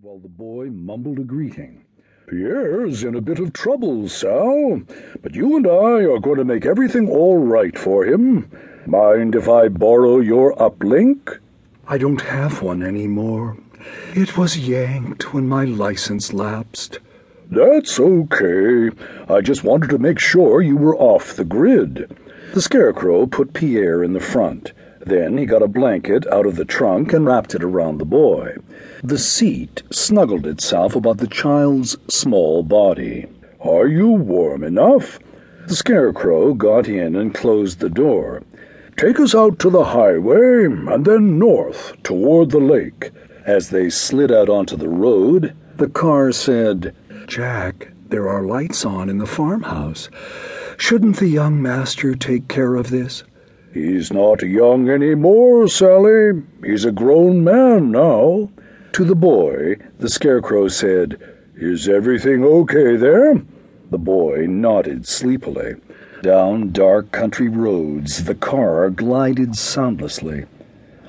while the boy mumbled a greeting. Pierre's in a bit of trouble, Sal, but you and I are going to make everything all right for him. Mind if I borrow your uplink? I don't have one anymore. It was yanked when my license lapsed. That's okay. I just wanted to make sure you were off the grid. The Scarecrow put Pierre in the front. Then he got a blanket out of the trunk and wrapped it around the boy. The seat snuggled itself about the child's small body. Are you warm enough? The Scarecrow got in and closed the door. Take us out to the highway and then north toward the lake. As they slid out onto the road, the car said, Jack, there are lights on in the farmhouse. Shouldn't the young master take care of this? He's not young any more, Sally. He's a grown man now. To the boy, the Scarecrow said, Is everything okay there? The boy nodded sleepily. Down dark country roads, the car glided soundlessly.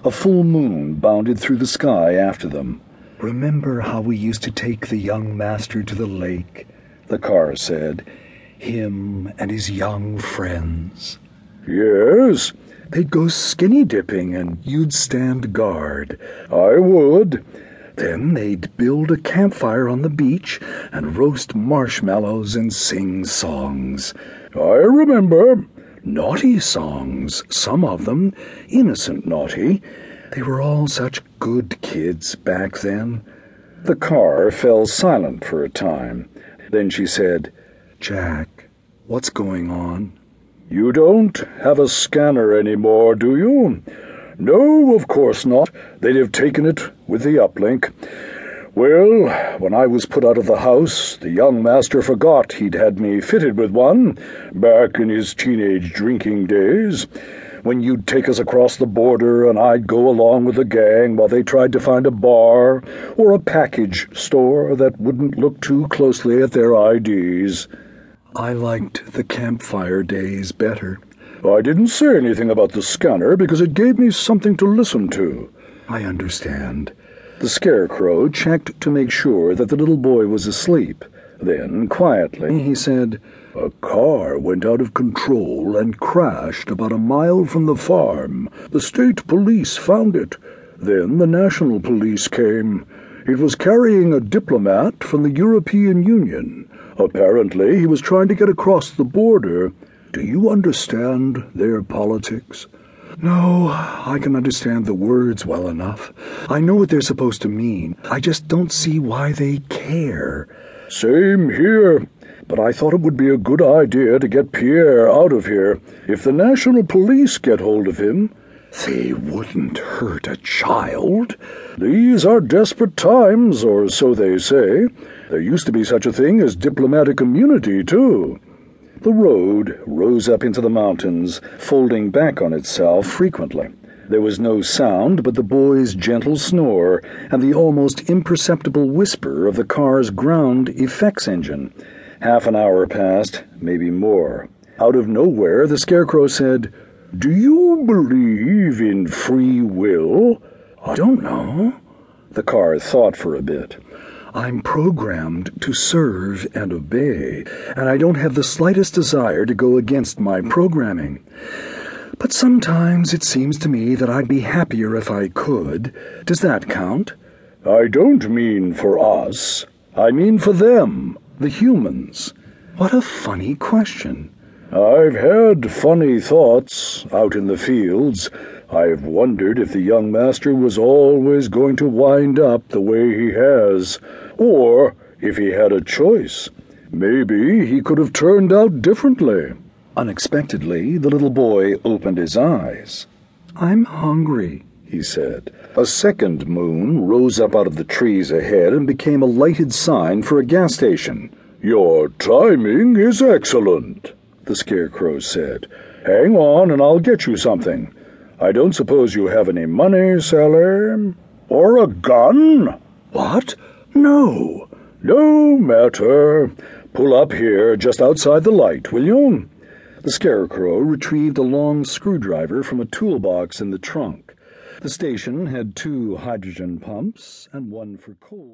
A full moon bounded through the sky after them. Remember how we used to take the young master to the lake? The car said. Him and his young friends. Yes. They'd go skinny dipping and you'd stand guard. I would. Then they'd build a campfire on the beach and roast marshmallows and sing songs. I remember. Naughty songs, some of them, innocent naughty. They were all such good kids back then. The car fell silent for a time. Then she said, Jack, what's going on? You don't have a scanner anymore, do you? No, of course not. They'd have taken it with the uplink. Well, when I was put out of the house, the young master forgot he'd had me fitted with one back in his teenage drinking days. When you'd take us across the border and I'd go along with the gang while they tried to find a bar or a package store that wouldn't look too closely at their IDs. I liked the campfire days better. I didn't say anything about the scanner because it gave me something to listen to. I understand. The Scarecrow checked to make sure that the little boy was asleep. Then, quietly, he said, A car went out of control and crashed about a mile from the farm. The state police found it. Then the national police came. It was carrying a diplomat from the European Union. Apparently, he was trying to get across the border. Do you understand their politics? No, I can understand the words well enough. I know what they're supposed to mean. I just don't see why they care. Same here. But I thought it would be a good idea to get Pierre out of here. If the national police get hold of him, they wouldn't hurt a child. These are desperate times, or so they say. There used to be such a thing as diplomatic immunity, too. The road rose up into the mountains, folding back on itself frequently. There was no sound but the boy's gentle snore and the almost imperceptible whisper of the car's ground effects engine. Half an hour passed, maybe more. Out of nowhere, the Scarecrow said, Do you believe in free will? I don't know. The car thought for a bit. I'm programmed to serve and obey, and I don't have the slightest desire to go against my programming. But sometimes it seems to me that I'd be happier if I could. Does that count? I don't mean for us. I mean for them, the humans. What a funny question. I've had funny thoughts out in the fields. I've wondered if the young master was always going to wind up the way he has, or if he had a choice. Maybe he could have turned out differently. Unexpectedly, the little boy opened his eyes. I'm hungry, he said. A second moon rose up out of the trees ahead and became a lighted sign for a gas station. Your timing is excellent, the Scarecrow said. Hang on and I'll get you something. I don't suppose you have any money, Sally? Or a gun? What? No. No matter. Pull up here just outside the light, will you? The Scarecrow retrieved a long screwdriver from a toolbox in the trunk. The station had two hydrogen pumps and one for coal.